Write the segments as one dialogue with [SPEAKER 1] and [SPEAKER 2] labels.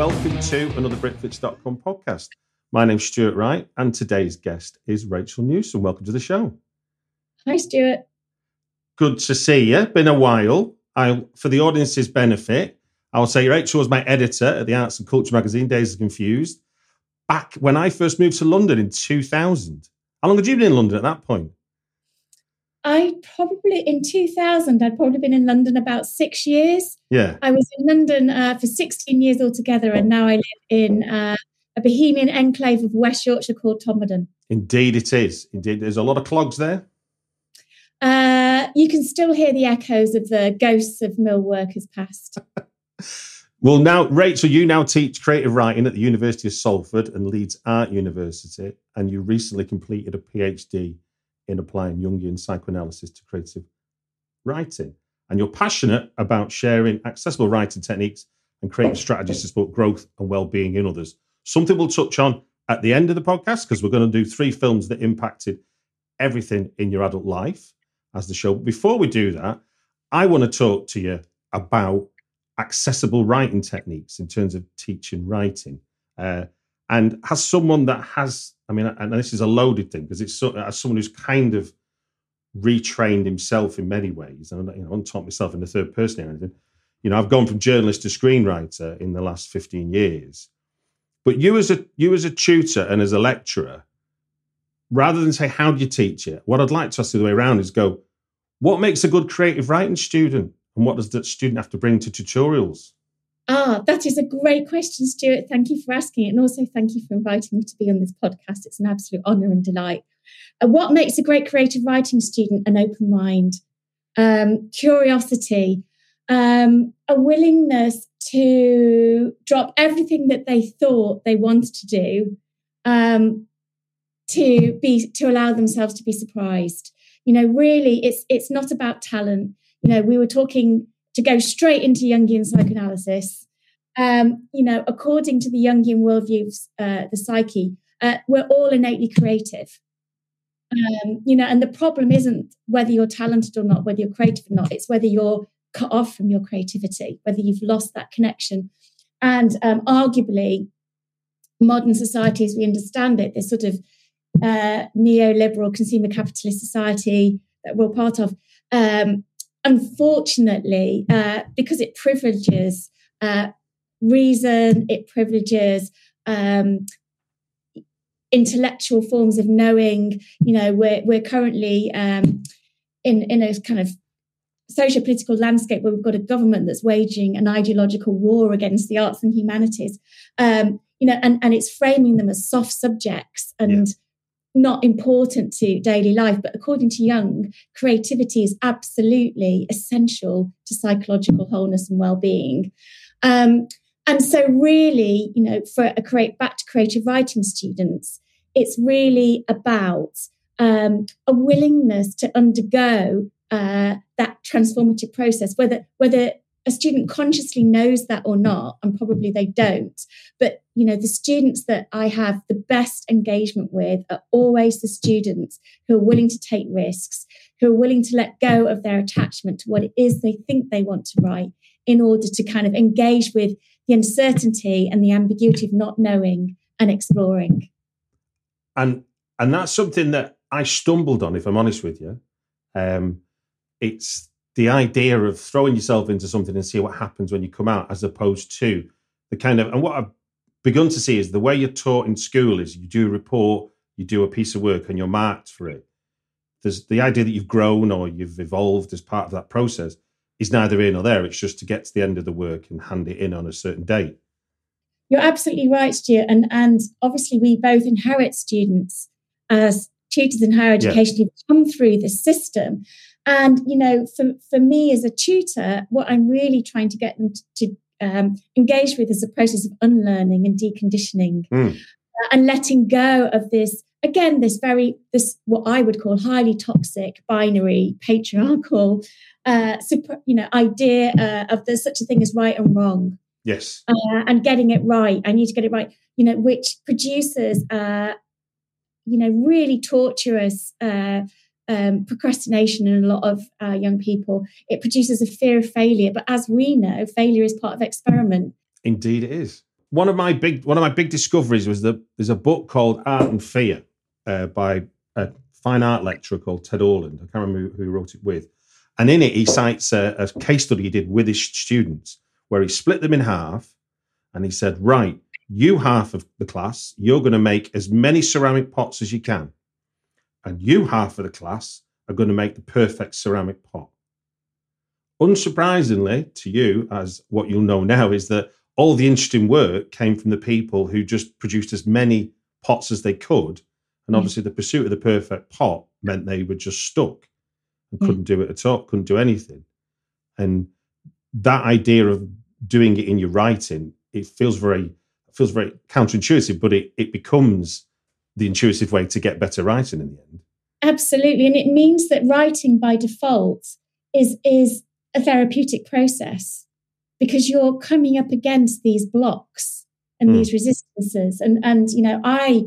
[SPEAKER 1] Welcome to another Britflicks.com podcast. My name's Stuart Wright, and today's guest is Rachel Newsome. Welcome to the show.
[SPEAKER 2] Hi, Stuart.
[SPEAKER 1] Good to see you. Been a while. I, for the audience's benefit, I will say Rachel was my editor at the Arts and Culture magazine, Dazed and Confused, back when I first moved to London in 2000. How long had you been in London at that point?
[SPEAKER 2] I probably in 2000, I'd probably been in London about six years.
[SPEAKER 1] Yeah.
[SPEAKER 2] I was in London uh, for 16 years altogether, and now I live in uh, a bohemian enclave of West Yorkshire called Todmorden.
[SPEAKER 1] Indeed, it is. Indeed, there's a lot of clogs there.
[SPEAKER 2] Uh, you can still hear the echoes of the ghosts of mill workers past.
[SPEAKER 1] well, now, Rachel, you now teach creative writing at the University of Salford and Leeds Art University, and you recently completed a PhD in applying Jungian psychoanalysis to creative writing. And you're passionate about sharing accessible writing techniques and creative strategies to support growth and well-being in others. Something we'll touch on at the end of the podcast because we're going to do three films that impacted everything in your adult life as the show. Before we do that, I want to talk to you about accessible writing techniques in terms of teaching writing. Uh, and has someone that has, I mean, and this is a loaded thing because it's so, as someone who's kind of retrained himself in many ways, and you know, I'm taught myself in the third person or anything. You know, I've gone from journalist to screenwriter in the last 15 years. But you as a you as a tutor and as a lecturer, rather than say how do you teach it, what I'd like to ask the way around is go, what makes a good creative writing student, and what does that student have to bring to tutorials?
[SPEAKER 2] Ah, that is a great question, Stuart. Thank you for asking it, and also thank you for inviting me to be on this podcast. It's an absolute honour and delight. Uh, what makes a great creative writing student? An open mind, um, curiosity, um, a willingness to drop everything that they thought they wanted to do, um, to be to allow themselves to be surprised. You know, really, it's it's not about talent. You know, we were talking to go straight into Jungian psychoanalysis. Um, you know, according to the Jungian worldview of uh, the psyche, uh, we're all innately creative. Um, you know, and the problem isn't whether you're talented or not, whether you're creative or not. It's whether you're cut off from your creativity, whether you've lost that connection. And um, arguably, modern society, as we understand it, this sort of uh, neoliberal consumer capitalist society that we're part of, um, unfortunately, uh, because it privileges uh, reason, it privileges um, intellectual forms of knowing. You know, we're we're currently um, in in a kind of social political landscape where we've got a government that's waging an ideological war against the arts and humanities. Um, you know, and, and it's framing them as soft subjects and not important to daily life. But according to Jung, creativity is absolutely essential to psychological wholeness and well-being. Um, and so, really, you know, for a create back to creative writing students, it's really about um, a willingness to undergo uh, that transformative process, whether whether a student consciously knows that or not, and probably they don't. But you know, the students that I have the best engagement with are always the students who are willing to take risks, who are willing to let go of their attachment to what it is they think they want to write in order to kind of engage with the uncertainty and the ambiguity of not knowing and exploring.
[SPEAKER 1] And and that's something that I stumbled on, if I'm honest with you. Um, it's the idea of throwing yourself into something and see what happens when you come out, as opposed to the kind of and what I've begun to see is the way you're taught in school is you do a report, you do a piece of work, and you're marked for it. There's the idea that you've grown or you've evolved as part of that process is neither here nor there. It's just to get to the end of the work and hand it in on a certain date.
[SPEAKER 2] You're absolutely right, Stuart. And and obviously we both inherit students as tutors in higher education yeah. who've come through the system. And you know, for for me as a tutor, what I'm really trying to get them to, to um, engage with is a process of unlearning and deconditioning, mm. uh, and letting go of this again this very this what I would call highly toxic, binary, patriarchal, uh, super, you know, idea uh, of there's such a thing as right and wrong.
[SPEAKER 1] Yes,
[SPEAKER 2] uh, and getting it right. I need to get it right. You know, which produces, uh, you know, really torturous uh, um, procrastination in a lot of uh, young people. It produces a fear of failure. But as we know, failure is part of experiment.
[SPEAKER 1] Indeed, it is. One of my big one of my big discoveries was that there's a book called Art and Fear uh, by a fine art lecturer called Ted Orland. I can't remember who he wrote it with. And in it, he cites a, a case study he did with his students where he split them in half and he said, Right, you half of the class, you're going to make as many ceramic pots as you can and you half of the class are going to make the perfect ceramic pot. Unsurprisingly to you, as what you'll know now, is that all the interesting work came from the people who just produced as many pots as they could. And hmm. obviously, the pursuit of the perfect pot meant they were just stuck and hmm. couldn't do it at all, couldn't do anything. And that idea of doing it in your writing, it feels very, feels very counterintuitive, but it, it becomes the intuitive way to get better writing in the end.
[SPEAKER 2] Absolutely. And it means that writing by default is is a therapeutic process because you're coming up against these blocks and mm. these resistances. And and you know, I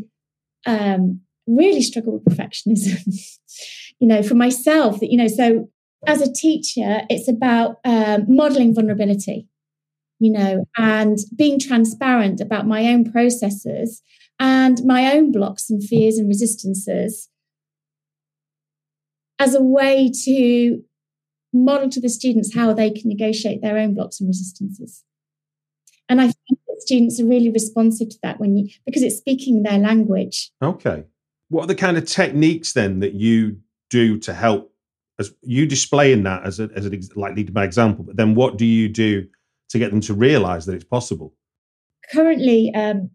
[SPEAKER 2] um really struggle with perfectionism. you know, for myself, that you know, so as a teacher, it's about um, modeling vulnerability, you know, and being transparent about my own processes and my own blocks and fears and resistances as a way to model to the students how they can negotiate their own blocks and resistances. And I think that students are really responsive to that when you because it's speaking their language.
[SPEAKER 1] Okay. What are the kind of techniques then that you do to help as you displaying that as a, as an like lead by example, but then what do you do to get them to realize that it's possible?
[SPEAKER 2] Currently, um,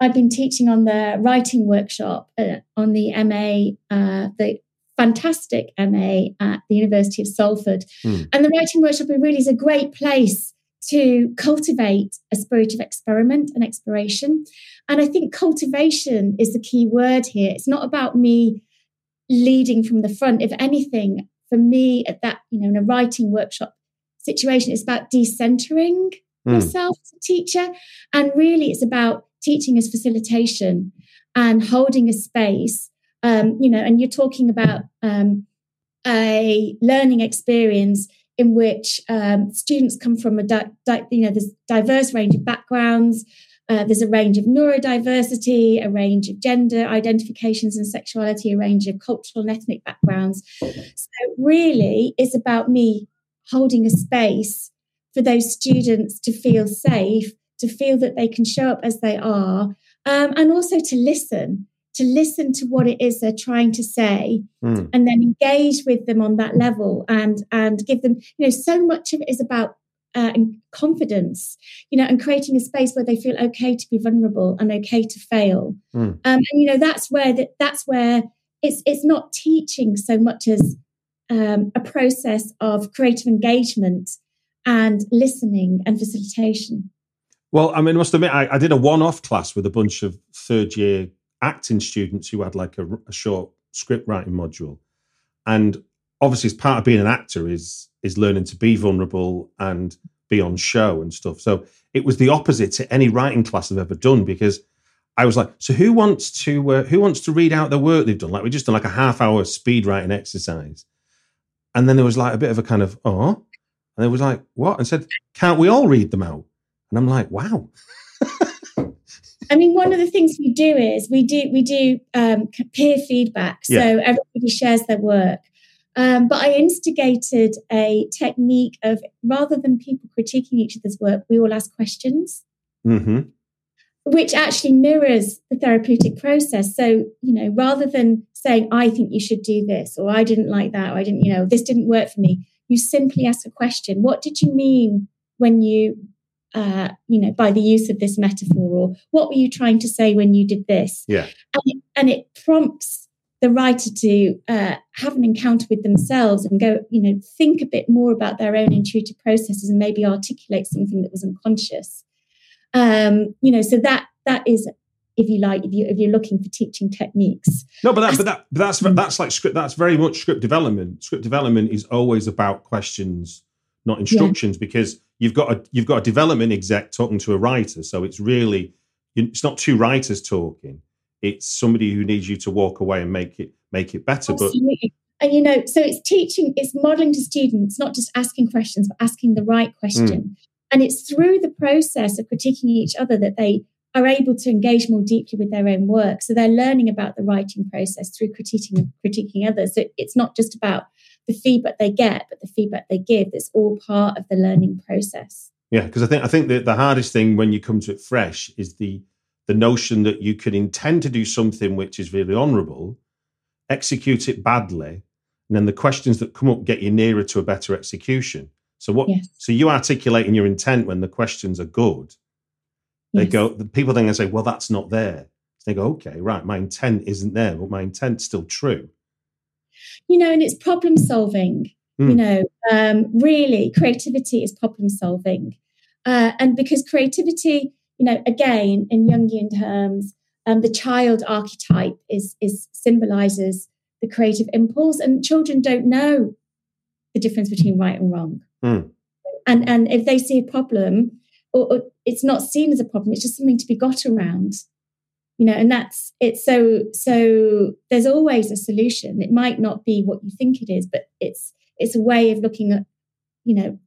[SPEAKER 2] I've been teaching on the writing workshop uh, on the MA, uh, the fantastic MA at the University of Salford. Mm. And the writing workshop really is a great place to cultivate a spirit of experiment and exploration. And I think cultivation is the key word here. It's not about me leading from the front. If anything, for me at that, you know, in a writing workshop situation, it's about decentering mm. myself as a teacher. And really it's about teaching is facilitation and holding a space um, you know and you're talking about um, a learning experience in which um, students come from a di- di- you know there's diverse range of backgrounds uh, there's a range of neurodiversity a range of gender identifications and sexuality a range of cultural and ethnic backgrounds. So really it's about me holding a space for those students to feel safe to feel that they can show up as they are, um, and also to listen, to listen to what it is they're trying to say, mm. and then engage with them on that level, and and give them, you know, so much of it is about uh, confidence, you know, and creating a space where they feel okay to be vulnerable and okay to fail. Mm. Um, and you know, that's where that that's where it's it's not teaching so much as um, a process of creative engagement and listening and facilitation.
[SPEAKER 1] Well, I mean, I must admit, I, I did a one-off class with a bunch of third-year acting students who had like a, a short script writing module, and obviously, as part of being an actor is is learning to be vulnerable and be on show and stuff. So it was the opposite to any writing class I've ever done because I was like, so who wants to uh, who wants to read out the work they've done? Like we just done like a half hour speed writing exercise, and then there was like a bit of a kind of oh, And they was like, what? And said, can't we all read them out? And I'm like, wow.
[SPEAKER 2] I mean, one of the things we do is we do we do um, peer feedback, so yeah. everybody shares their work. Um, but I instigated a technique of rather than people critiquing each other's work, we all ask questions,
[SPEAKER 1] mm-hmm.
[SPEAKER 2] which actually mirrors the therapeutic process. So, you know, rather than saying, I think you should do this, or I didn't like that, or I didn't, you know, this didn't work for me, you simply ask a question. What did you mean when you uh, you know, by the use of this metaphor, or what were you trying to say when you did this?
[SPEAKER 1] Yeah.
[SPEAKER 2] And it, and it prompts the writer to uh, have an encounter with themselves and go, you know, think a bit more about their own intuitive processes and maybe articulate something that was unconscious. Um, you know, so that that is, if you like, if you if you're looking for teaching techniques.
[SPEAKER 1] No, but that, but that, but that's that's like script. That's very much script development. Script development is always about questions, not instructions, yeah. because you've got a you've got a development exec talking to a writer, so it's really it's not two writers talking it's somebody who needs you to walk away and make it make it better.
[SPEAKER 2] Absolutely. But and you know, so it's teaching, it's modeling to students, not just asking questions, but asking the right question. Mm. And it's through the process of critiquing each other that they are able to engage more deeply with their own work. So they're learning about the writing process through critiquing critiquing others. So it's not just about the feedback they get, but the feedback they give. It's all part of the learning process.
[SPEAKER 1] Yeah, because I think I think that the hardest thing when you come to it fresh is the the notion that you can intend to do something which is really honourable, execute it badly, and then the questions that come up get you nearer to a better execution. So what? Yes. So you articulating your intent when the questions are good. They yes. go. The people then say, "Well, that's not there." So they go, "Okay, right. My intent isn't there, but my intent's still true."
[SPEAKER 2] You know, and it's problem solving. Mm. You know, um, really, creativity is problem solving, uh, and because creativity you know, again, in Jungian terms, um, the child archetype is, is symbolizes the creative impulse, and children don't know the difference between right and wrong.
[SPEAKER 1] Mm.
[SPEAKER 2] And and if they see a problem, or, or, it's not seen as a problem, it's just something to be got around. You know, and that's it's so so. There's always a solution. It might not be what you think it is, but it's it's a way of looking at, you know,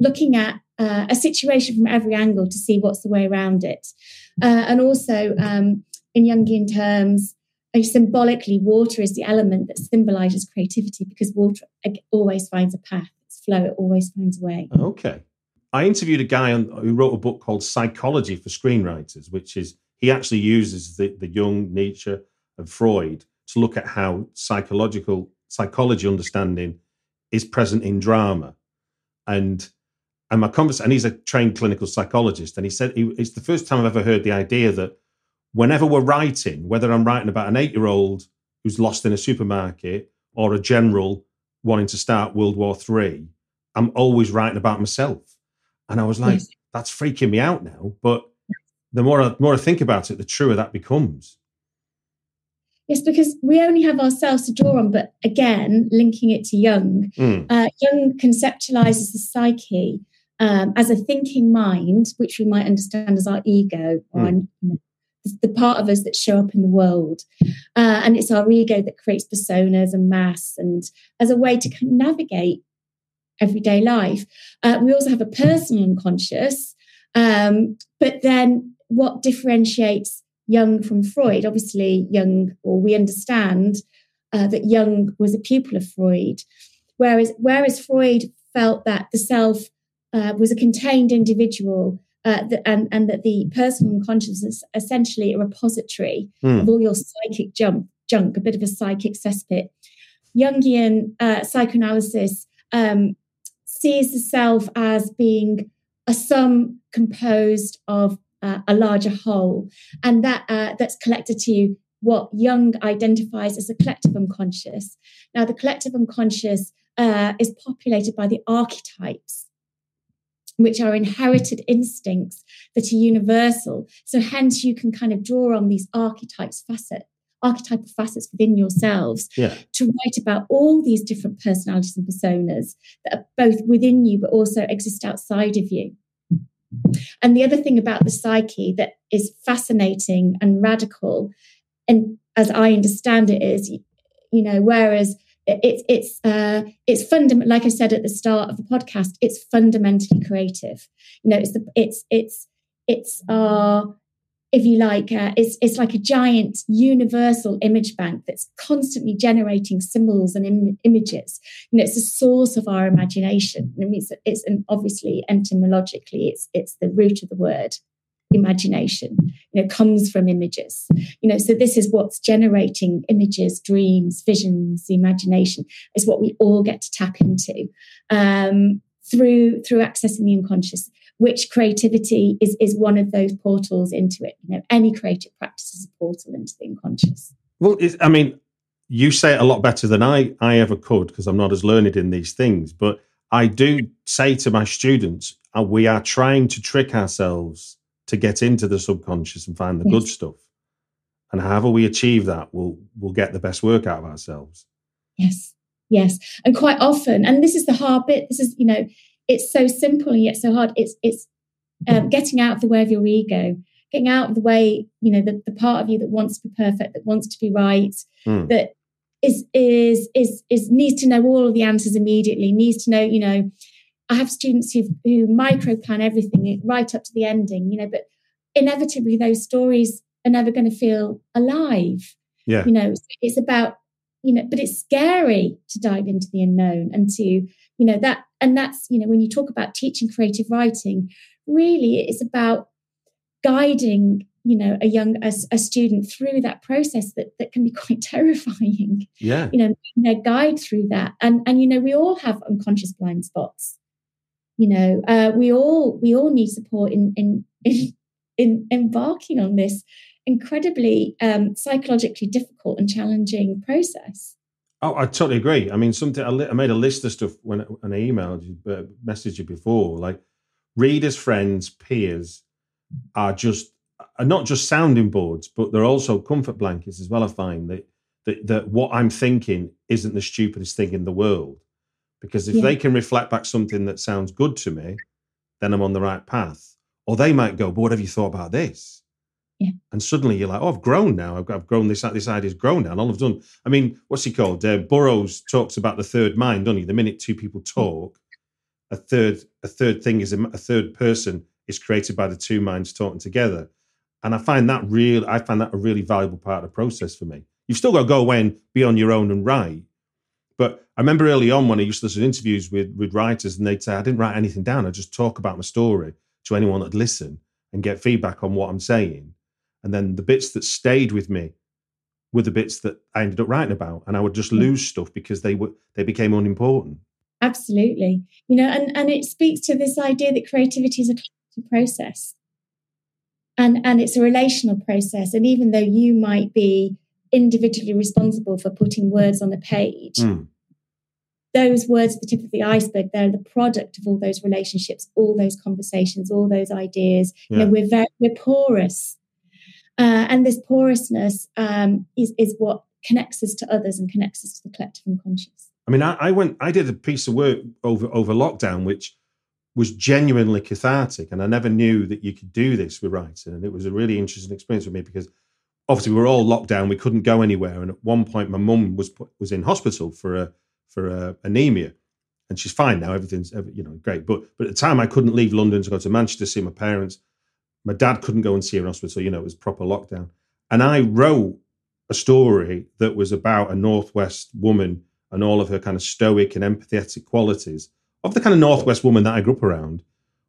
[SPEAKER 2] looking at uh, a situation from every angle to see what's the way around it. Uh, and also, um, in Jungian terms, symbolically, water is the element that symbolizes creativity because water always finds a path. Its flow, it always finds a way.
[SPEAKER 1] Okay. I interviewed a guy on, who wrote a book called Psychology for Screenwriters, which is he actually uses the, the Jung, Nietzsche, and Freud to look at how psychological psychology understanding is present in drama. And and my conversation, and he's a trained clinical psychologist, and he said he, it's the first time I've ever heard the idea that whenever we're writing, whether I'm writing about an eight-year-old who's lost in a supermarket or a general wanting to start World War Three, I'm always writing about myself. And I was like, yes. that's freaking me out now. But the more I, more I think about it, the truer that becomes.
[SPEAKER 2] Yes, because we only have ourselves to draw on. But again, linking it to Jung, mm. uh, Jung conceptualizes the psyche um, as a thinking mind, which we might understand as our ego or mm. you know, the part of us that show up in the world. Uh, and it's our ego that creates personas and mass and as a way to navigate everyday life. Uh, we also have a personal unconscious. Um, but then what differentiates Jung from Freud? Obviously, Jung, or we understand uh, that Jung was a pupil of Freud. Whereas, whereas Freud felt that the self uh, was a contained individual uh, and, and that the personal unconscious is essentially a repository mm. of all your psychic junk, junk, a bit of a psychic cesspit. Jungian uh, psychoanalysis um, sees the self as being a sum composed of uh, a larger whole, and that uh, that's collected to what Jung identifies as the collective unconscious. Now, the collective unconscious uh, is populated by the archetypes which are inherited instincts that are universal. So hence you can kind of draw on these archetypes facet archetypal facets within yourselves
[SPEAKER 1] yeah.
[SPEAKER 2] to write about all these different personalities and personas that are both within you but also exist outside of you. And the other thing about the psyche that is fascinating and radical, and as I understand it, is you know, whereas it's it's uh, it's fundamental. Like I said at the start of the podcast, it's fundamentally creative. You know, it's the it's it's it's our if you like, uh, it's it's like a giant universal image bank that's constantly generating symbols and Im- images. You know, it's a source of our imagination. I mean, it's, it's and obviously etymologically, it's it's the root of the word imagination you know comes from images you know so this is what's generating images dreams visions imagination is what we all get to tap into um, through through accessing the unconscious which creativity is is one of those portals into it you know any creative practice is a portal into the unconscious
[SPEAKER 1] well i mean you say it a lot better than i i ever could because i'm not as learned in these things but i do say to my students uh, we are trying to trick ourselves to get into the subconscious and find the yes. good stuff. And however we achieve that, we'll we'll get the best work out of ourselves.
[SPEAKER 2] Yes, yes, and quite often, and this is the hard bit. This is you know, it's so simple and yet so hard. It's it's um, getting out of the way of your ego, getting out of the way. You know, the, the part of you that wants to be perfect, that wants to be right, mm. that is is is is needs to know all of the answers immediately. Needs to know, you know, I have students who who micro plan everything right up to the ending, you know, but inevitably those stories are never going to feel alive.
[SPEAKER 1] Yeah.
[SPEAKER 2] You know, it's about, you know, but it's scary to dive into the unknown and to, you know, that, and that's, you know, when you talk about teaching creative writing, really it's about guiding you know a young a, a, student through that process that that can be quite terrifying.
[SPEAKER 1] Yeah.
[SPEAKER 2] You know their guide through that. And and you know we all have unconscious blind spots. You know uh, we all we all need support in in in, in embarking on this incredibly um, psychologically difficult and challenging process
[SPEAKER 1] oh i totally agree i mean something i, li- I made a list of stuff when, when i emailed you uh, messaged you before like readers friends peers are just are not just sounding boards but they're also comfort blankets as well i find that that, that what i'm thinking isn't the stupidest thing in the world because if yeah. they can reflect back something that sounds good to me, then I'm on the right path. Or they might go, but what have you thought about this?
[SPEAKER 2] Yeah.
[SPEAKER 1] And suddenly you're like, oh, I've grown now. I've, I've grown this. This idea's grown now. And all I've done. I mean, what's he called? Uh, Burroughs talks about the third mind, doesn't he? The minute two people talk, a third a third thing is a, a third person is created by the two minds talking together. And I find that real. I find that a really valuable part of the process for me. You've still got to go away and be on your own and write, but I remember early on when I used to listen to interviews with, with writers and they'd say, I didn't write anything down. I just talk about my story to anyone that'd listen and get feedback on what I'm saying. And then the bits that stayed with me were the bits that I ended up writing about. And I would just lose stuff because they were they became unimportant.
[SPEAKER 2] Absolutely. You know, and, and it speaks to this idea that creativity is a process. And and it's a relational process. And even though you might be individually responsible for putting words on a page. Mm. Those words at the tip of the iceberg, they're the product of all those relationships, all those conversations, all those ideas. Yeah. You know, we're very we're porous. Uh, and this porousness um, is, is what connects us to others and connects us to the collective unconscious.
[SPEAKER 1] I mean, I, I went, I did a piece of work over over lockdown, which was genuinely cathartic, and I never knew that you could do this with writing, and it was a really interesting experience for me because obviously we were all locked down. We couldn't go anywhere. And at one point, my mum was was in hospital for a for a anemia, and she's fine now. Everything's you know great. But but at the time, I couldn't leave London to go to Manchester to see my parents. My dad couldn't go and see her in hospital. You know, it was proper lockdown. And I wrote a story that was about a Northwest woman and all of her kind of stoic and empathetic qualities of the kind of Northwest woman that I grew up around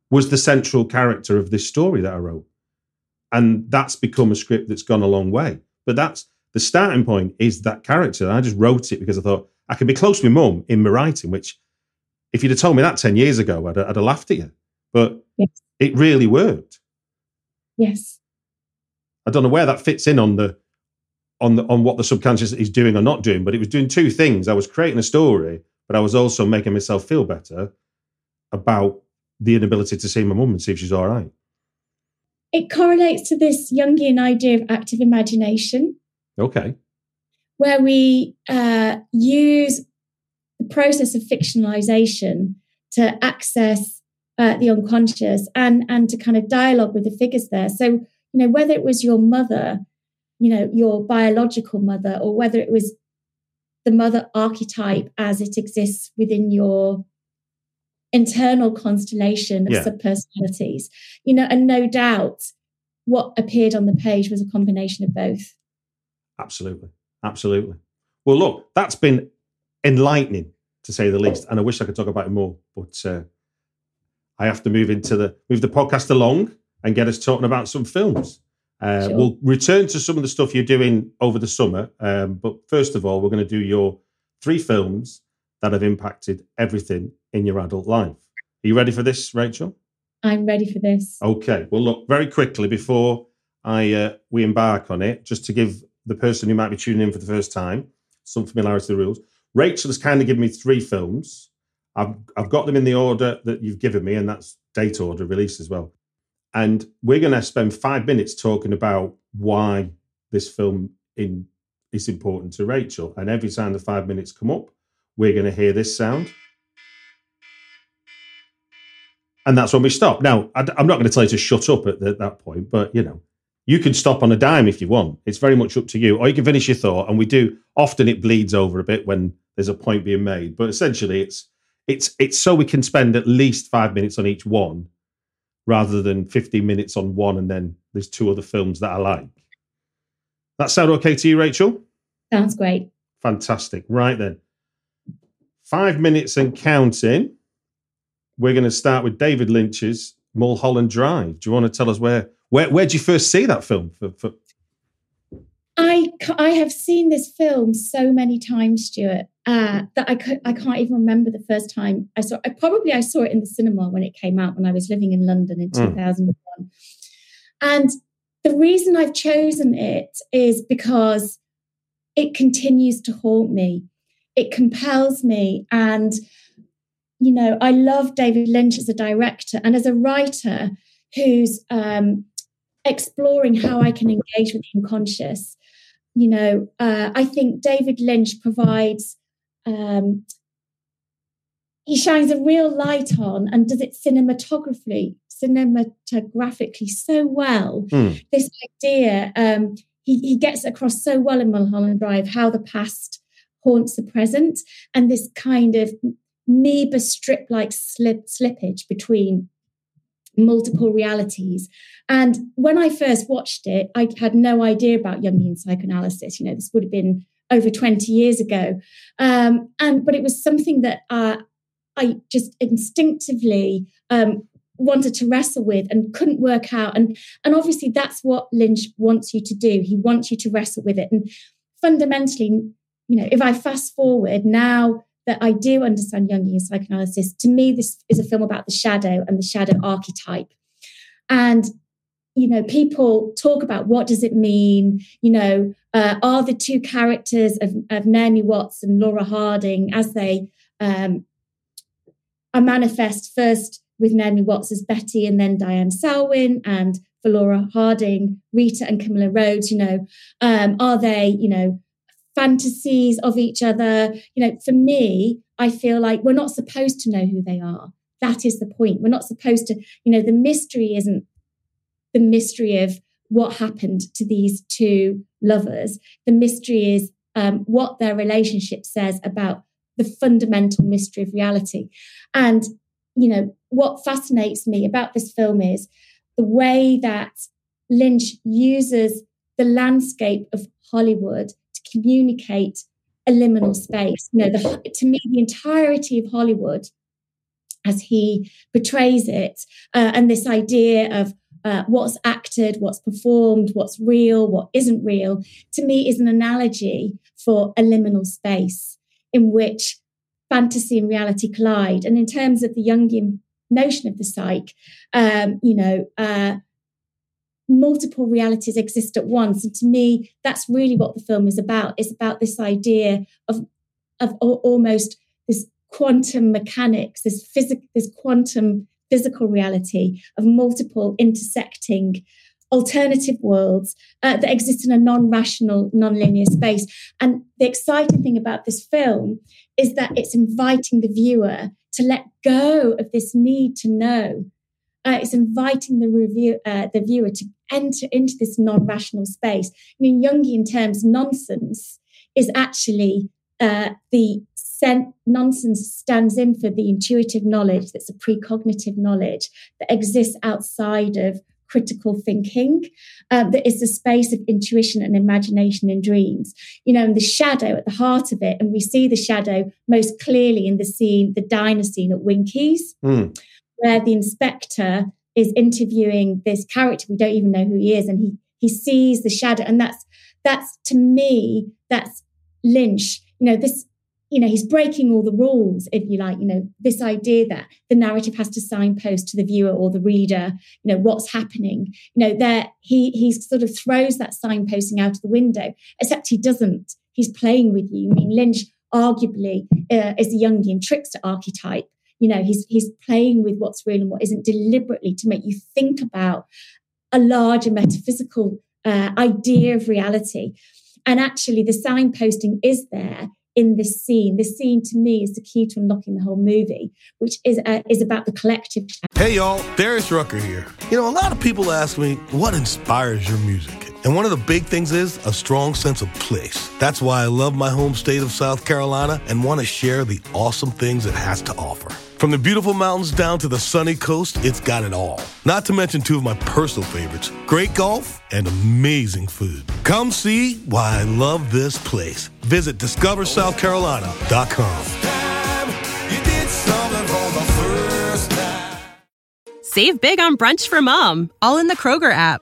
[SPEAKER 1] was the central character of this story that I wrote and that's become a script that's gone a long way. But that's the starting point is that character. I just wrote it because I thought I could be close to my mum in my writing, which if you'd have told me that 10 years ago, I'd, I'd have laughed at you. But yes. it really worked.
[SPEAKER 2] Yes.
[SPEAKER 1] I don't know where that fits in on the on the on what the subconscious is doing or not doing, but it was doing two things. I was creating a story, but I was also making myself feel better about the inability to see my mum and see if she's all right
[SPEAKER 2] it correlates to this Jungian idea of active imagination.
[SPEAKER 1] Okay.
[SPEAKER 2] Where we uh, use the process of fictionalization to access uh, the unconscious and and to kind of dialogue with the figures there. So you know whether it was your mother, you know your biological mother, or whether it was the mother archetype as it exists within your internal constellation of yeah. subpersonalities. You know, and no doubt what appeared on the page was a combination of both.
[SPEAKER 1] Absolutely. Absolutely. Well, look, that's been enlightening to say the least. And I wish I could talk about it more, but uh, I have to move into the move the podcast along and get us talking about some films. Uh, sure. We'll return to some of the stuff you're doing over the summer, um, but first of all, we're going to do your three films that have impacted everything in your adult life. Are you ready for this, Rachel?
[SPEAKER 2] I'm ready for this.
[SPEAKER 1] Okay. Well, look very quickly before I uh, we embark on it, just to give the person who might be tuning in for the first time some familiarity with the rules. Rachel has kind of given me three films. I've I've got them in the order that you've given me, and that's date order, release as well. And we're going to spend five minutes talking about why this film in, is important to Rachel. And every time the five minutes come up, we're going to hear this sound. And that's when we stop. Now, I, am not going to tell you to shut up at the, that point, but you know, you can stop on a dime if you want. It's very much up to you. Or you can finish your thought. And we do often it bleeds over a bit when there's a point being made. But essentially it's it's it's so we can spend at least five minutes on each one rather than 15 minutes on one and then there's two other films that I like. That sound okay to you, Rachel?
[SPEAKER 2] Sounds great.
[SPEAKER 1] Fantastic. Right then. Five minutes and counting. We're going to start with David Lynch's Mulholland Drive. Do you want to tell us where where where did you first see that film? For, for...
[SPEAKER 2] I I have seen this film so many times, Stuart, uh, that I could I can't even remember the first time I saw. I probably I saw it in the cinema when it came out when I was living in London in mm. 2001, and the reason I've chosen it is because it continues to haunt me. It compels me, and you know I love David Lynch as a director and as a writer who's um, exploring how I can engage with the unconscious. You know, uh, I think David Lynch provides, um, he shines a real light on and does it cinematographically, cinematographically so well. Mm. This idea, um, he, he gets across so well in Mulholland Drive how the past haunts the present and this kind of a Möbius strip like slip, slippage between multiple realities. And when I first watched it, I had no idea about Jungian psychoanalysis. You know, this would have been over 20 years ago. Um, and but it was something that uh, I just instinctively um, wanted to wrestle with and couldn't work out. And and obviously that's what Lynch wants you to do. He wants you to wrestle with it. And fundamentally, you know, if I fast forward now that I do understand Jungian psychoanalysis, to me, this is a film about the shadow and the shadow archetype. And, you know, people talk about what does it mean? You know, uh, are the two characters of, of Naomi Watts and Laura Harring as they um, are manifest first with Naomi Watts as Betty and then Diane Selwyn and for Laura Harring, Rita and Camilla Rhodes, you know, um, are they, you know, fantasies of each other. You know, for me, I feel like we're not supposed to know who they are. That is the point. We're not supposed to, you know, the mystery isn't the mystery of what happened to these two lovers. The mystery is um, what their relationship says about the fundamental mystery of reality. And, you know, what fascinates me about this film is the way that Lynch uses the landscape of Hollywood communicate a liminal space. You know, the, to me, the entirety of Hollywood, as he portrays it, uh, and this idea of uh, what's acted, what's performed, what's real, what isn't real, to me is an analogy for a liminal space in which fantasy and reality collide. And in terms of the Jungian notion of the psyche, um, you know, uh, multiple realities exist at once. And to me, that's really what the film is about. It's about this idea of, of almost this quantum mechanics, this physical, this quantum physical reality of multiple intersecting alternative worlds uh, that exist in a non-rational non-linear space and the exciting thing about this film is that it's inviting the viewer to let go of this need to know uh, it's inviting the review uh, the viewer to enter into this non-rational space. In Jungian terms, nonsense is actually uh, the sen- nonsense stands in for the intuitive knowledge that's a precognitive knowledge that exists outside of critical thinking uh, that is the space of intuition and imagination and dreams you know and the shadow at the heart of it and we see the shadow most clearly in the scene the diner scene at Winkie's mm. where the inspector is interviewing this character. We don't even know who he is and he he sees the shadow. And that's that's to me that's lynch. You know this you know he's breaking all the rules if you like you know this idea that the narrative has to signpost to the viewer or the reader you know what's happening. You know there he he sort of throws that signposting out of the window except he doesn't. He's playing with you. I mean lynch arguably uh, is a jungian trickster archetype you know he's he's playing with what's real and what isn't deliberately to make you think about a larger metaphysical uh, idea of reality and actually the signposting is there in this scene. This scene to me is the key to unlocking the whole movie, which is uh, is about the collective.
[SPEAKER 3] Hey y'all, Darius Rucker here. You know, a lot of people ask me what inspires your music. And one of the big things is a strong sense of place. That's why I love my home state of South Carolina and want to share the awesome things it has to offer. From the beautiful mountains down to the sunny coast, it's got it all. Not to mention two of my personal favorites great golf and amazing food. Come see why I love this place. Visit discoversouthcarolina.com.
[SPEAKER 4] Save big on brunch for mom, all in the Kroger app.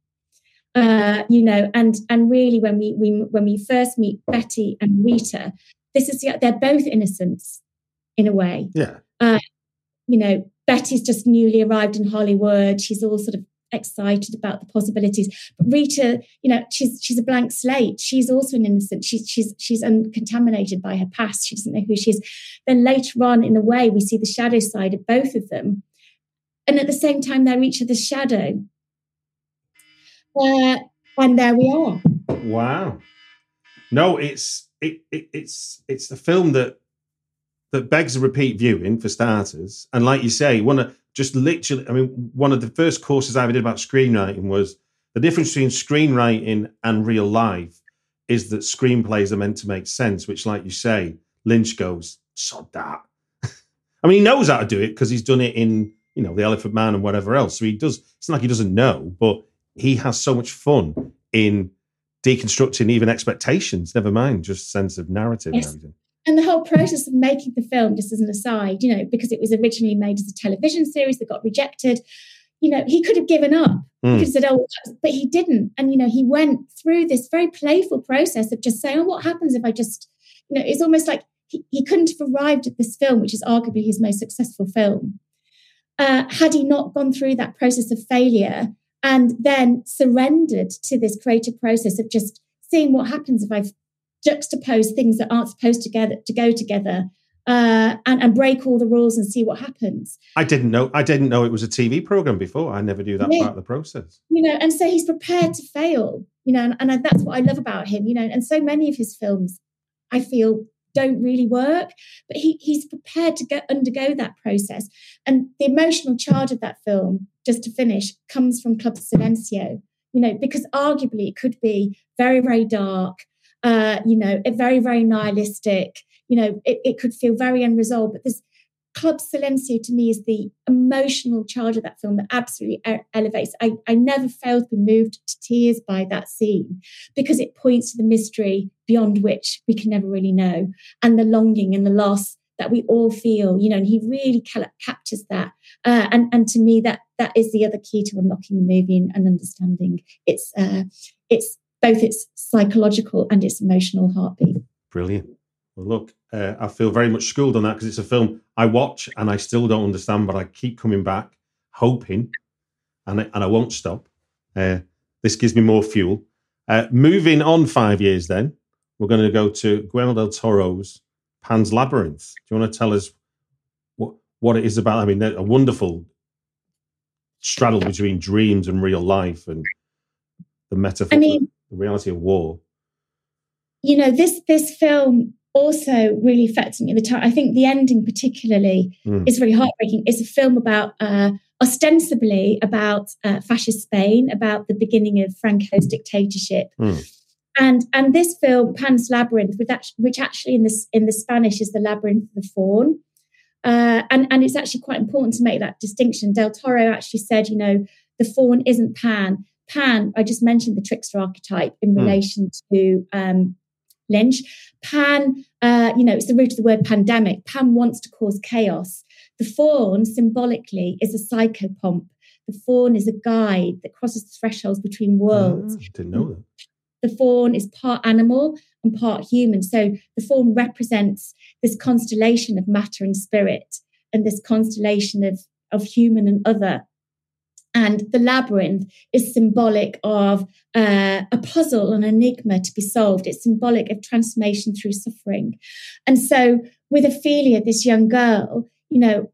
[SPEAKER 2] uh, you know, and and really when we, we when we first meet Betty and Rita, this is they're both innocents in a way.
[SPEAKER 1] Yeah.
[SPEAKER 2] Uh, you know, Betty's just newly arrived in Hollywood. She's all sort of excited about the possibilities. But Rita, you know, she's she's a blank slate. She's also an innocent. She's she's she's uncontaminated by her past. She doesn't know who she is. Then later on, in a way, we see the shadow side of both of them. And at the same time, they're each other's shadow. Uh, and there we are.
[SPEAKER 1] Wow. No, it's it, it, it's it's a film that that begs a repeat viewing for starters. And like you say, one of just literally, I mean, one of the first courses I ever did about screenwriting was the difference between screenwriting and real life is that screenplays are meant to make sense, which, like you say, Lynch goes, sod that. I mean, he knows how to do it because he's done it in, you know, The Elephant Man and whatever else. So he does, it's not like he doesn't know, but he has so much fun in deconstructing even expectations, never mind just sense of narrative yes. and everything.
[SPEAKER 2] And the whole process of making the film, just as an aside, you know, because it was originally made as a television series that got rejected, you know, he could have given up. Mm. He hmm. could have said, oh, but he didn't. And, you know, he went through this very playful process of just saying, oh, what happens if I just, you know, it's almost like he, he couldn't have arrived at this film, which is arguably his most successful film, uh, had he not gone through that process of failure and then surrendered to this creative process of just seeing what happens if I juxtapose things that aren't supposed to, get, to go together uh, and, and break all the rules and see what happens.
[SPEAKER 1] I didn't know. I didn't know it was a TV program before. I never knew that yeah. part of the process.
[SPEAKER 2] You know, and so he's prepared to fail. You know, and, and that's what I love about him. You know, and so many of his films, I feel don't really work. But he, he's prepared to go, undergo that process. And the emotional charge of that film, just to finish, comes from Club Silencio, you know, because arguably it could be very, very dark, uh, you know, very, very nihilistic, you know, it, it could feel very unresolved. But there's Club Silencio to me is the emotional charge of that film that absolutely elevates. I, I never failed to be moved to tears by that scene because it points to the mystery beyond which we can never really know and the longing and the loss that we all feel, you know, and he really ca- captures that. Uh, and, and to me, that that is the other key to unlocking the movie and, and understanding its uh, its both its psychological and its emotional heartbeat.
[SPEAKER 1] Brilliant. Well, look, uh, I feel very much schooled on that because it's a film I watch and I still don't understand, but I keep coming back, hoping, and I, and I won't stop. Uh, this gives me more fuel. Uh, moving on five years, then we're going to go to Guillermo del Toro's Pan's Labyrinth. Do you want to tell us what what it is about. I mean, a wonderful straddle between dreams and real life and the metaphor, I mean, the reality of war.
[SPEAKER 2] You know, this this film also really affected me at the time. I think the ending, particularly, mm. is really heartbreaking. It's a film about uh, ostensibly about uh, fascist Spain, about the beginning of Franco's dictatorship. Mm. And and this film, Pan's Labyrinth, which actually, which actually in this in the Spanish is the labyrinth of the faun. Uh, and and it's actually quite important to make that distinction. Del Toro actually said, you know, the faun isn't Pan. Pan, I just mentioned the trickster archetype in mm. relation to um, Lynch. Pan, uh, you know, it's the root of the word pandemic. Pan wants to cause chaos. The faun, symbolically, is a psychopomp. The faun is a guide that crosses the thresholds between worlds.
[SPEAKER 1] Oh, didn't know that.
[SPEAKER 2] The faun is part animal and part human. So the faun represents this constellation of matter and spirit and this constellation of, of human and other. And the labyrinth is symbolic of uh, a puzzle, an enigma to be solved. It's symbolic of transformation through suffering. And so, with Ofelia, this young girl, you know,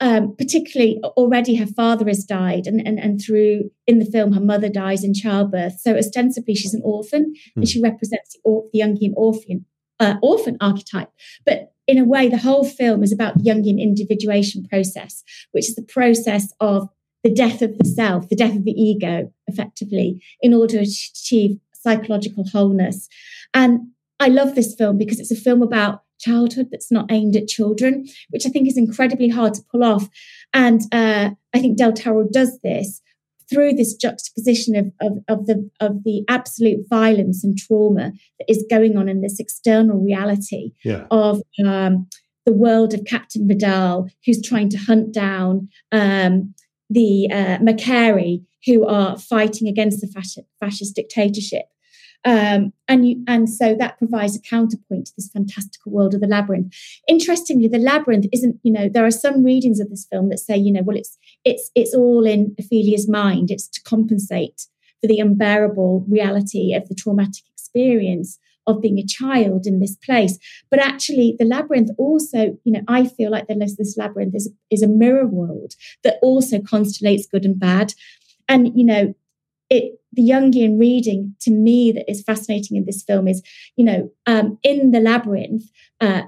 [SPEAKER 2] um, particularly already her father has died, and, and, and through in the film, her mother dies in childbirth. So, ostensibly, she's an orphan mm. and she represents the, the Jungian orphan, uh, orphan archetype. But in a way, the whole film is about the Jungian individuation process, which is the process of the death of the self, the death of the ego, effectively, in order to achieve psychological wholeness. And I love this film because it's a film about childhood that's not aimed at children, which I think is incredibly hard to pull off. And uh, I think Del Toro does this through this juxtaposition of, of, of, the, of the absolute violence and trauma that is going on in this external reality yeah. of um, the world of Captain Vidal, who's trying to hunt down um, the uh, Makkari who are fighting against the fascist, fascist dictatorship. Um, and you, and so that provides a counterpoint to this fantastical world of the labyrinth. Interestingly, the labyrinth isn't. You know, there are some readings of this film that say, you know, well, it's it's it's all in Ofelia's mind. It's to compensate for the unbearable reality of the traumatic experience of being a child in this place. But actually, the labyrinth also, you know, I feel like there's this labyrinth is, is a mirror world that also constellates good and bad. And, you know, it, the Jungian reading to me that is fascinating in this film is, you know, um, in the labyrinth, uh,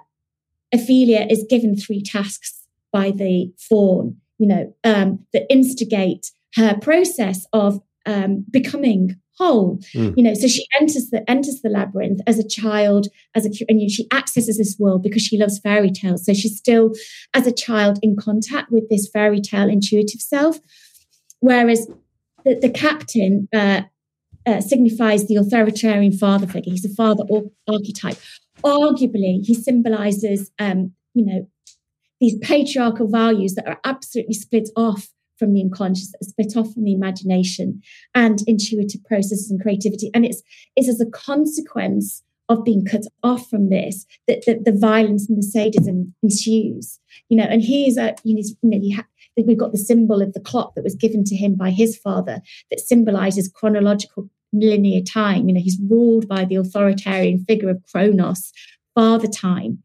[SPEAKER 2] Ofelia is given three tasks by the faun, you know, um, that instigate her process of um, becoming whole. Mm. you know so she enters the enters the labyrinth as a child as a and you know, she accesses this world because she loves fairy tales. So she's still as a child in contact with this fairy tale intuitive self whereas the, the captain uh, uh, signifies the authoritarian father figure. He's a father or archetype. Arguably he symbolizes um, you know these patriarchal values that are absolutely split off from the unconscious, that are split off from the imagination and intuitive processes and creativity. And it's, it's as a consequence of being cut off from this that, that the violence and the sadism ensues. You know, and he's a, you know, you we've got the symbol of the clock that was given to him by his father that symbolizes chronological linear time. You know, he's ruled by the authoritarian figure of Kronos, father time.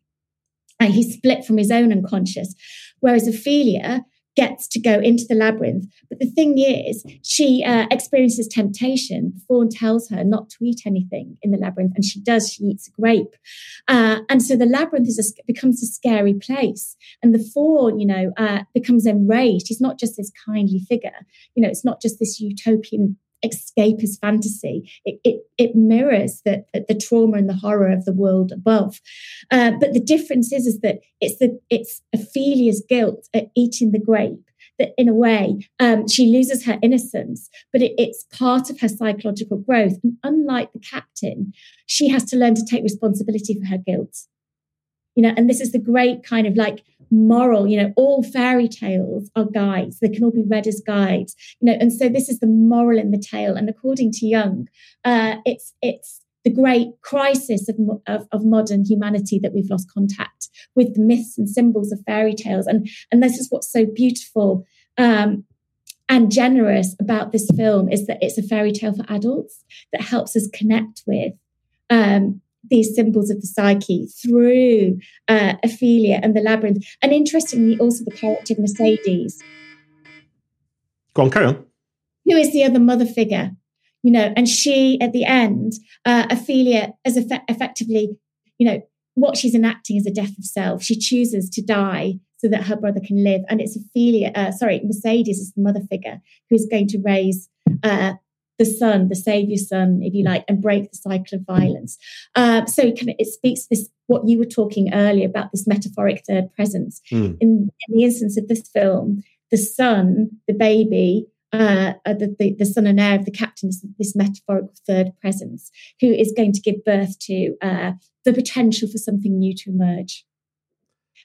[SPEAKER 2] And he's split from his own unconscious. Whereas Ofelia, gets to go into the labyrinth. But the thing is, she uh, experiences temptation. The faun tells her not to eat anything in the labyrinth, and she does. She eats a grape, uh, and so the labyrinth is a, becomes a scary place. And the faun, you know, uh, becomes enraged. He's not just this kindly figure. You know, it's not just this utopian escapist fantasy. It, it, it mirrors the, the, trauma and the horror of the world above. Uh, but the difference is, is that it's the it's Ofelia's guilt at eating the grape that in a way um, she loses her innocence, but it, it's part of her psychological growth. And unlike the captain, she has to learn to take responsibility for her guilt. You know, and this is the great kind of like moral you know all fairy tales are guides. They can all be read as guides you know and so this is the moral in the tale. And according to jung uh, it's it's the great crisis of, of, of, modern humanity that we've lost contact with the myths and symbols of fairy tales. And and this is what's so beautiful um, and generous about this film is that it's a fairy tale for adults that helps us connect with um, these symbols of the psyche through uh, Ofelia and the labyrinth. And interestingly, also the character of Mercedes.
[SPEAKER 1] Go on, carry on.
[SPEAKER 2] Who is the other mother figure? You know, and she at the end, uh, Ofelia, as eff- effectively, you know, what she's enacting is a death of self. She chooses to die so that her brother can live. And it's Ofelia, uh, sorry, Mercedes is the mother figure who's going to raise uh, the son, the savior son, if you like, and break the cycle of violence. Uh, so it, kind of, it speaks this what you were talking earlier about this metaphoric third presence. Mm. In, in, the instance of this film, the son, the baby, uh, uh, the, the, the, son and heir of the captain is this metaphorical third presence who is going to give birth to uh, the potential for something new to emerge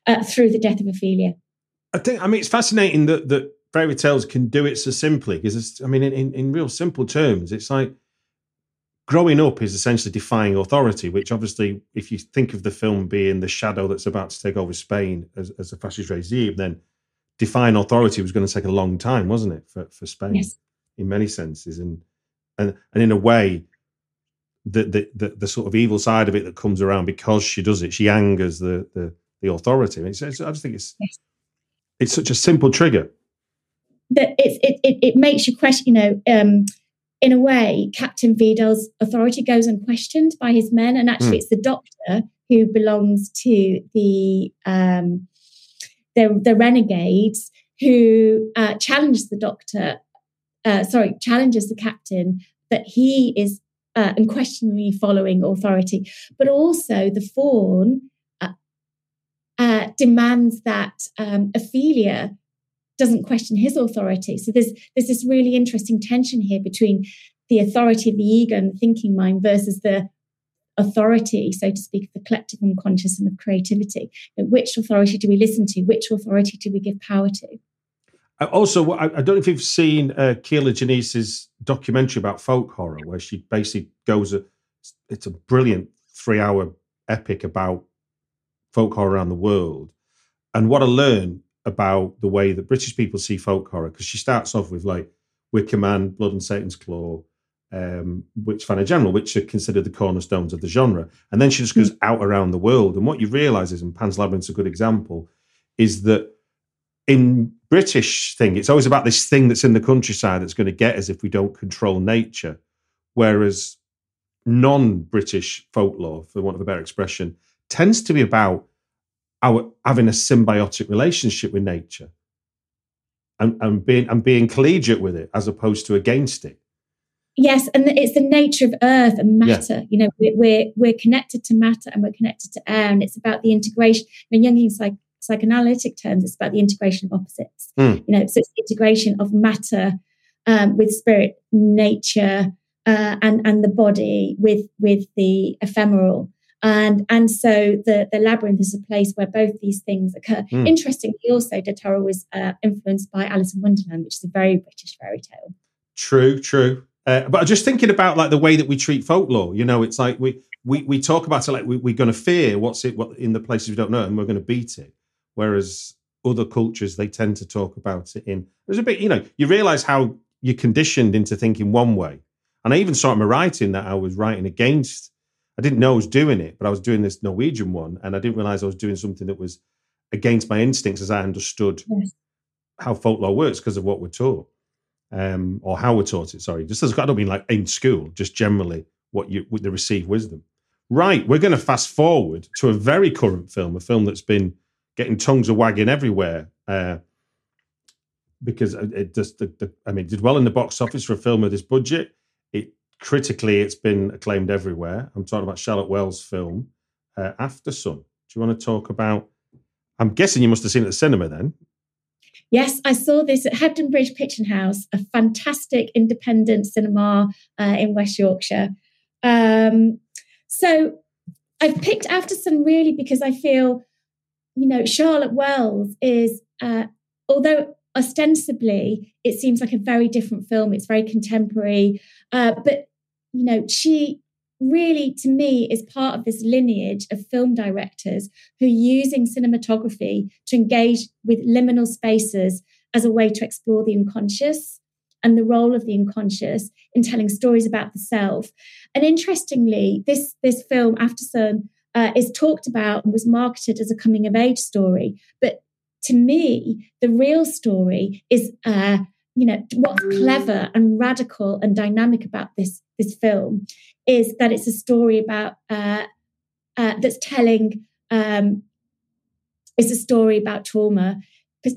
[SPEAKER 2] uh, through the death of Ofelia.
[SPEAKER 1] I think, I mean, it's fascinating that, that fairy tales can do it so simply because I mean, in, in real simple terms, it's like growing up is essentially defying authority, which obviously, if you think of the film being the shadow that's about to take over Spain as, as a fascist regime, then defying authority was going to take a long time, wasn't it, for, for Spain yes. in many senses. And, and, and in a way, the, the, the, the, sort of evil side of it that comes around because she does it, she angers the, the, the authority. I, mean, it's, it's, I just think it's, yes. it's such a simple trigger
[SPEAKER 2] that it, it, it, it makes you question, you know, um, in a way, Captain Vidal's authority goes unquestioned by his men. And actually, mm. it's the doctor who belongs to the, um, the, the renegades who uh, challenges the doctor, uh, sorry, challenges the captain that he is uh, unquestionably following authority. But also, the faun uh, uh, demands that um, Ofelia doesn't question his authority. So there's there's this really interesting tension here between the authority of the ego and the thinking mind versus the authority, so to speak, of the collective unconscious and of creativity. Know, which authority do we listen to? Which authority do we give power to?
[SPEAKER 1] Also, I, don't know if you've seen uh, Kier-La Janisse's documentary about folk horror, where she basically goes, a, it's a brilliant three hour epic about folk horror around the world. And what I learned about the way that British people see folk horror because she starts off with like Wicker Man, Blood and Satan's Claw, um, Witchfinder General, which are considered the cornerstones of the genre. And then she just goes out around the world. And what you realize is, and Pan's Labyrinth's a good example, is that in British thing, it's always about this thing that's in the countryside that's going to get us if we don't control nature. Whereas non-British folklore, for want of a better expression, tends to be about our having a symbiotic relationship with nature and, and being and being collegiate with it as opposed to against it.
[SPEAKER 2] Yes, and it's the nature of earth and matter. Yeah. You know, we're, we're, connected to matter and we're connected to air, and it's about the integration. In Jungian psych, psychoanalytic terms, it's about the integration of opposites. Mm. You know, so it's the integration of matter um, with spirit, nature, uh, and and the body with with the ephemeral. And, and so the, the labyrinth is a place where both these things occur. Mm. Interestingly, also, Del was uh, influenced by Alice in Wonderland, which is a very British fairy tale.
[SPEAKER 1] True, true. Uh, but just thinking about like the way that we treat folklore, you know, it's like we we, we talk about it like we, are going to fear what's it what in the places we don't know, and we're going to beat it. Whereas other cultures, they tend to talk about it in. There's a bit, you know, you realize how you're conditioned into thinking one way. And I even saw in my writing that I was writing against I didn't know I was doing it, but I was doing this Norwegian one, and I didn't realize I was doing something that was against my instincts as I understood yes. how folklore works because of what we're taught, um, or how we're taught it. Sorry, just as I don't mean like in school, just generally what you with the received wisdom. Right, we're going to fast forward to a very current film, a film that's been getting tongues of wagging everywhere. Uh, because it just, the, the, I mean, did well in the box office for a film of this budget. It critically, it's been acclaimed everywhere. I'm talking about Charlotte Wells' film, uh, Aftersun. Do you want to talk about? I'm guessing you must have seen it at the cinema then.
[SPEAKER 2] Yes, I saw this at Hebden Bridge Picture House, a fantastic independent cinema uh, in West Yorkshire. Um, so I've picked Aftersun really because I feel, you know, Charlotte Wells is, uh, although ostensibly it seems like a very different film, it's very contemporary, uh, but you know, she really, to me, is part of this lineage of film directors who are using cinematography to engage with liminal spaces as a way to explore the unconscious. and the role of the unconscious in telling stories about the self. And interestingly, this this film Aftersun uh, is talked about and was marketed as a coming of age story, but to me, the real story is. Uh, you know what's clever and radical and dynamic about this this film is that it's a story about uh, uh, that's telling um, is a story about trauma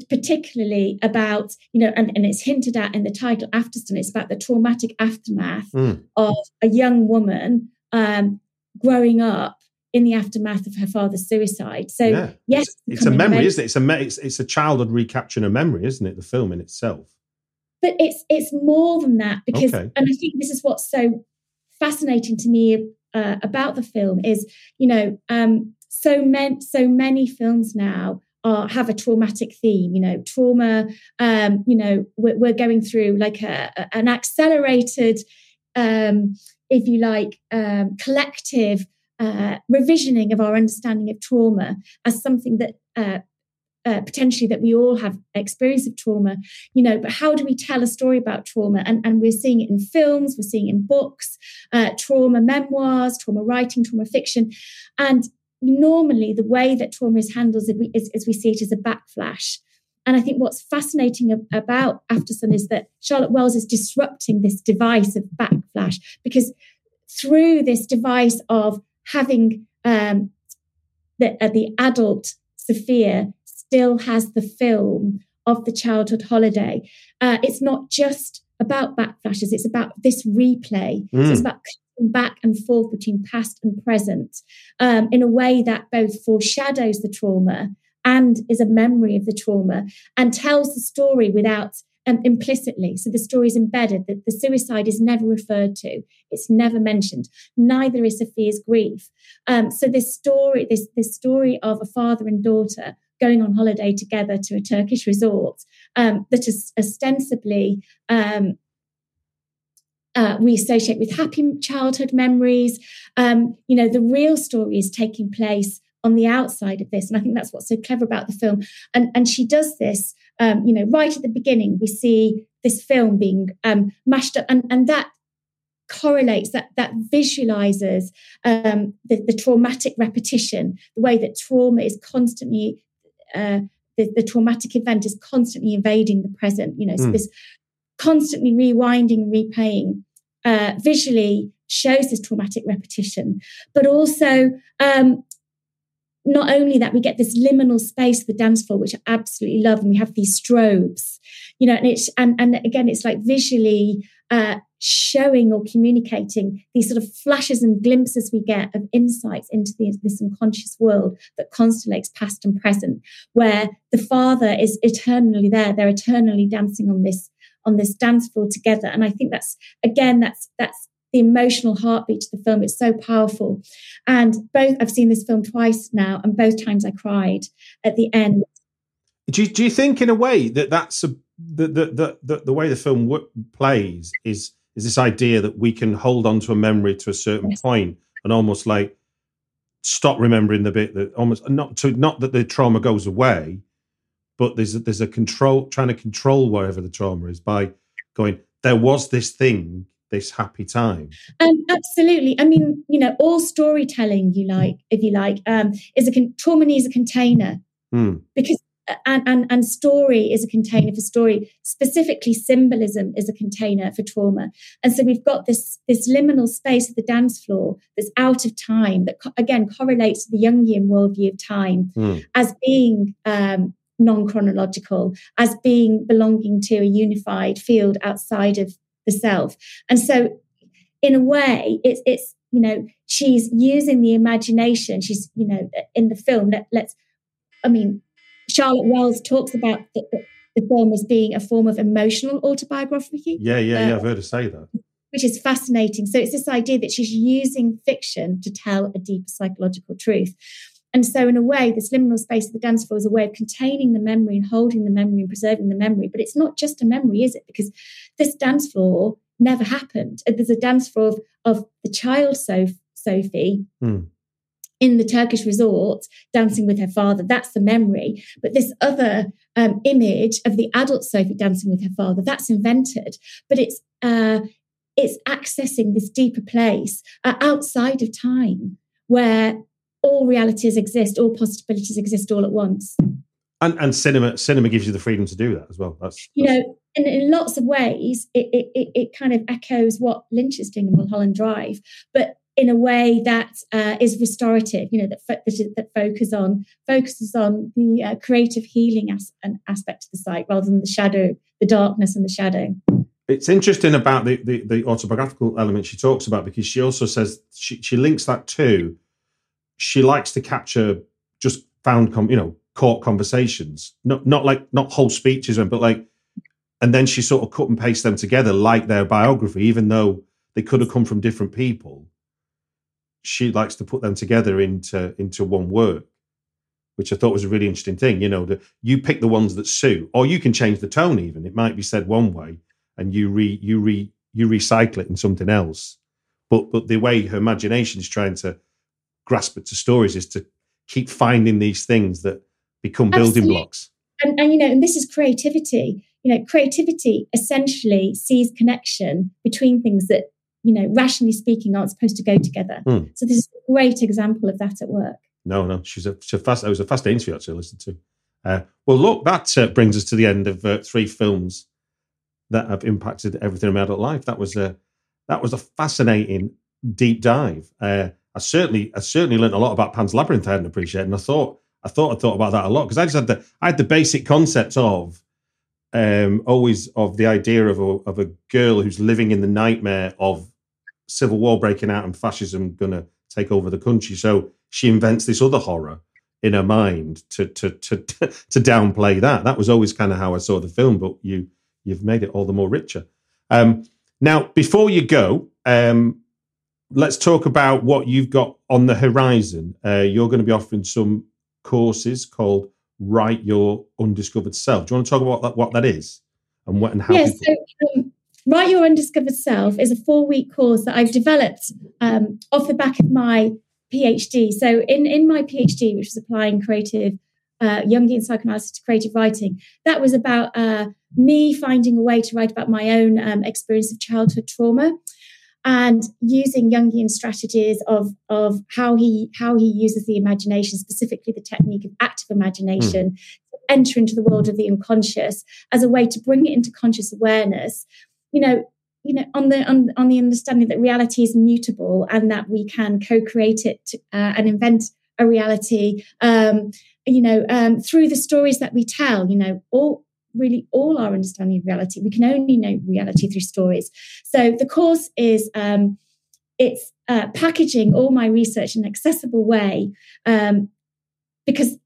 [SPEAKER 2] particularly about you know and, and it's hinted at in the title aftersun it's about the traumatic aftermath mm. of a young woman um, growing up in the aftermath of her father's suicide so yeah. yes
[SPEAKER 1] it's, it's a memory isn't it it's a me- it's, it's a childhood recapturing a memory isn't it the film in itself
[SPEAKER 2] but it's it's more than that because okay. and i think this is what's so fascinating to me uh, about the film is you know um, so many so many films now are have a traumatic theme you know trauma um you know we're, we're going through like a, a an accelerated um if you like um collective uh, revisioning of our understanding of trauma as something that uh, uh, potentially that we all have experience of trauma, you know, but how do we tell a story about trauma? And, and we're seeing it in films, we're seeing it in books, uh, trauma memoirs, trauma writing, trauma fiction. And normally the way that trauma is handled is, is, we see it as a backflash. And I think what's fascinating about Aftersun is that Charlotte Wells is disrupting this device of backflash because through this device of having um, the, uh, the adult Sophia still has the film of the childhood holiday, uh, it's not just about backflashes, it's about this replay. Mm. So it's about back and forth between past and present um, in a way that both foreshadows the trauma and is a memory of the trauma and tells the story without um, implicitly. So the story is embedded that the suicide is never referred to, it's never mentioned. Neither is Sophia's grief. Um, so this story, this this story of a father and daughter going on holiday together to a Turkish resort um, that is ostensibly um, uh, we associate with happy childhood memories. Um, you know, the real story is taking place on the outside of this. And I think that's what's so clever about the film. And, and she does this, um, you know, right at the beginning, we see this film being um, mashed up, and, and that correlates, that, that visualizes um, the, the traumatic repetition, the way that trauma is constantly. Uh, the, the, traumatic event is constantly invading the present, you know, so mm. this constantly rewinding, replaying uh, visually shows this traumatic repetition, but also um, not only that we get this liminal space the dance floor, which I absolutely love, and we have these strobes, you know, and it's and and again, it's like visually uh, showing or communicating these sort of flashes and glimpses we get of insights into the, this unconscious world that constellates past and present, where the father is eternally there; they're eternally dancing on this on this dance floor together. And I think that's again, that's that's the emotional heartbeat of the film. It's so powerful. And both I've seen this film twice now, and both times I cried at the end.
[SPEAKER 1] Do you, do you think, in a way, that that's a, the, the, the, the way the film w- plays is is this idea that we can hold on to a memory to a certain yes. point and almost like stop remembering the bit that almost not to not that the trauma goes away, but there's a, there's a control trying to control wherever the trauma is by going there was this thing this happy time.
[SPEAKER 2] Um, absolutely. I mean you know all storytelling you like if you like um, is a con- trauma needs a container. Mm. because uh, and, and and story is a container for story. Specifically symbolism is a container for trauma. And so we've got this this liminal space of the dance floor that's out of time that co- again correlates to the jungian worldview of time mm. as being um, non chronological, as being belonging to a unified field outside of the self. And so, in a way, it's, it's you know, she's using the imagination. She's, you know, in the film, let, let's, I mean, Charlotte Wells talks about the, the film as being a form of emotional autobiography.
[SPEAKER 1] Yeah, yeah, uh, yeah. I've heard her say that.
[SPEAKER 2] Which is fascinating. So it's this idea that she's using fiction to tell a deeper psychological truth. And so, in a way, this liminal space of the dance floor is a way of containing the memory and holding the memory and preserving the memory. But it's not just a memory, is it? Because this dance floor never happened. There's a dance floor of, of the child Soph- Sophie. Mm. in the Turkish resort dancing with her father. That's the memory. But this other um, image of the adult Sophie dancing with her father, that's invented. But it's uh, it's accessing this deeper place uh, outside of time where all realities exist, all possibilities exist all at once.
[SPEAKER 1] And, and cinema cinema gives you the freedom to do that as well. That's, that's...
[SPEAKER 2] you know, in, in lots of ways, it, it, it kind of echoes what Lynch is doing in Mulholland Drive, but in a way that uh, is restorative. You know, that that, that focus on focuses on the uh, creative healing as, an aspect of the site rather than the shadow, the darkness and the shadow.
[SPEAKER 1] It's interesting about the, the, the autobiographical element she talks about because she also says she, she links that to she likes to capture just found com, you know court conversations. Not not like not whole speeches but like and then she sort of cut and paste them together like their biography even though they could have come from different people. She likes to put them together into into one work which i thought was a really interesting thing you know that you pick the ones that suit or you can change the tone even. It might be said one way and you re you re you recycle it in something else. But but the way her imagination is trying to grasp it to stories is to keep finding these things that become Absolutely. building blocks.
[SPEAKER 2] And, and you know and this is creativity. You know creativity essentially sees connection between things that you know rationally speaking aren't supposed to go together. Mm. so this is a great example of that at work.
[SPEAKER 1] No no she's a, she's a fast it was a fast interview actually to listen to. Uh, well look that uh, brings us to the end of uh, three films that have impacted everything in my adult life. That was a that was a fascinating deep dive. Uh, I certainly I certainly learned a lot about Pan's Labyrinth I hadn't appreciated, and I thought I thought I thought about that a lot because I just had the I had the basic concept of um, always of the idea of a of a girl who's living in the nightmare of civil war breaking out and fascism going to take over the country. So she invents this other horror in her mind to to to to downplay that. That was always kind of how I saw the film, but you you've made it all the more richer. Um, now, before you go, um, let's talk about what you've got on the horizon. Uh, you're going to be offering some courses called Write Your Undiscovered Self. Do you want to talk about that, what that is and what and how?
[SPEAKER 2] Yes. Yeah, so, um, Write Your Undiscovered Self is a four-week course that I've developed um, off the back of my PhD. So in in my PhD, which was applying creative uh, Jungian psychoanalysis to creative writing, that was about uh, me finding a way to write about my own um, experience of childhood trauma and using Jungian strategies of, of how he how he uses the imagination, specifically the technique of active imagination, mm. to enter into the world of the unconscious as a way to bring it into conscious awareness. You know, you know, on the on, on the understanding that reality is mutable and that we can co-create it uh, and invent a reality. Um, you know, um, through the stories that we tell. You know, all really all our understanding of reality. We can only know reality through stories. So the course is um, it's uh, packaging all my research in an accessible way um, because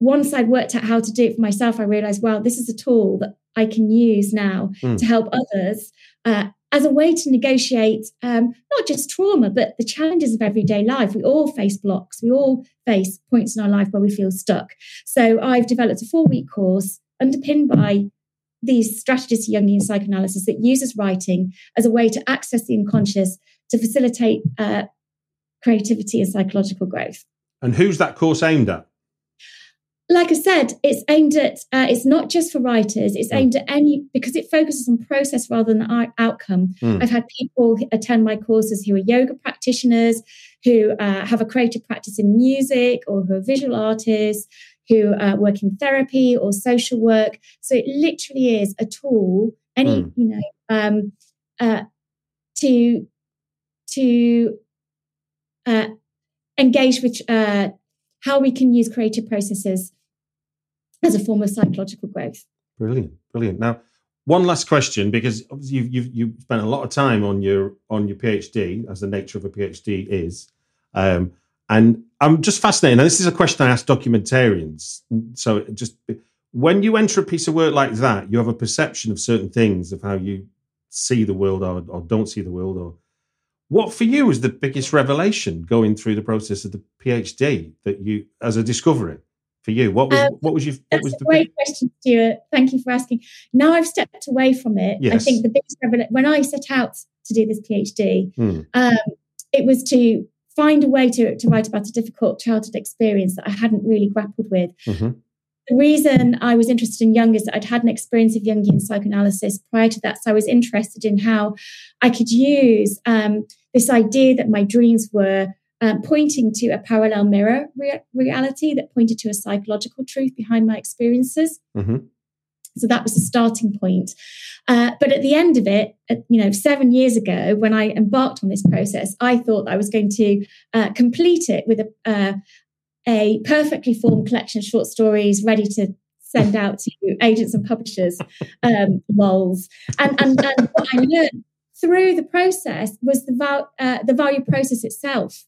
[SPEAKER 2] once I'd worked out how to do it for myself, I realized, wow, this is a tool that I can use now mm. to help others uh, as a way to negotiate um, not just trauma, but the challenges of everyday life. We all face blocks, we all face points in our life where we feel stuck. So I've developed a four week course underpinned by these strategies of Jungian psychoanalysis that uses writing as a way to access the unconscious to facilitate uh, creativity and psychological growth.
[SPEAKER 1] And who's that course aimed at?
[SPEAKER 2] Like I said, it's aimed at, uh, it's not just for writers, it's mm. aimed at any, because it focuses on process rather than outcome. Mm. I've had people attend my courses who are yoga practitioners, who uh, have a creative practice in music, or who are visual artists, who uh, work in therapy or social work. So it literally is a tool, any, mm. you know, um, uh, to, to uh, engage with uh, how we can use creative processes as a form of psychological growth.
[SPEAKER 1] Brilliant, brilliant. Now, one last question, because obviously you've, you've, you've spent a lot of time on your on your PhD, as the nature of a PhD is. Um, and I'm just fascinated. Now, this is a question I ask documentarians. So, just when you enter a piece of work like that, you have a perception of certain things of how you see the world or, or don't see the world. Or what for you was the biggest revelation going through the process of the PhD that you, as a discovery for you? What was um, what was your? What
[SPEAKER 2] that's
[SPEAKER 1] was
[SPEAKER 2] a great big... question, Stuart. Thank you for asking. Now I've stepped away from it. Yes. I think the biggest revelation when I set out to do this PhD, hmm. um, it was to find a way to, to write about a difficult childhood experience that I hadn't really grappled with. Mm-hmm. The reason I was interested in Jung is that I'd had an experience of Jungian psychoanalysis prior to that. So I was interested in how I could use um, this idea that my dreams were um, pointing to a parallel mirror re- reality that pointed to a psychological truth behind my experiences. Mm-hmm. So that was the starting point. Uh, but at the end of it, you know, seven years ago, when I embarked on this process, I thought I was going to uh, complete it with a, uh, a perfectly formed collection of short stories ready to send out to agents and publishers, um, lols. And, and, and what I learned through the process was the, val- uh, the value process itself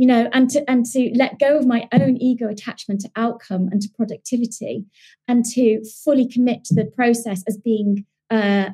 [SPEAKER 2] you know and to and to let go of my own ego attachment to outcome and to productivity and to fully commit to the process as being uh,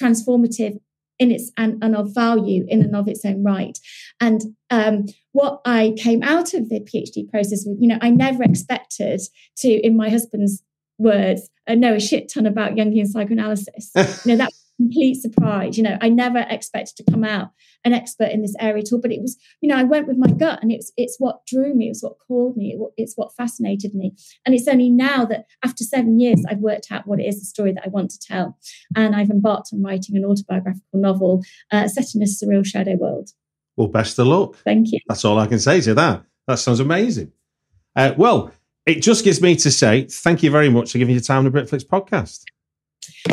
[SPEAKER 2] transformative in its and, and of value in and of its own right. And um, what i came out of the phd process you know i never expected to in my husband's words uh, know a shit ton about jungian psychoanalysis. You know that complete surprise. You know, I never expected to come out an expert in this area at all. But it was, you know, I went with my gut, and it's it's what drew me, it's what called me, it's what fascinated me. And it's only now that after seven years, I've worked out what it is the story that I want to tell, and I've embarked on writing an autobiographical novel uh, set in a surreal shadow world.
[SPEAKER 1] Well, best of luck.
[SPEAKER 2] Thank you.
[SPEAKER 1] That's all I can say to that. That sounds amazing. Uh, well, it just gives me to say thank you very much for giving your time on the Britflix podcast.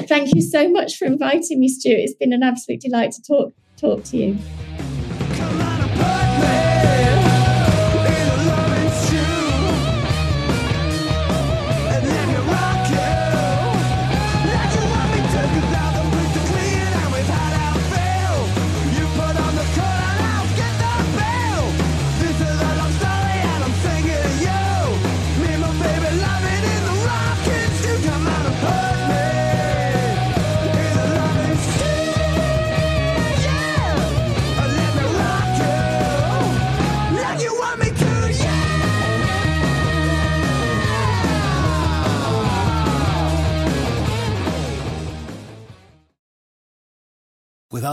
[SPEAKER 2] Thank you so much for inviting me, Stuart. It's been an absolute delight to talk talk to you.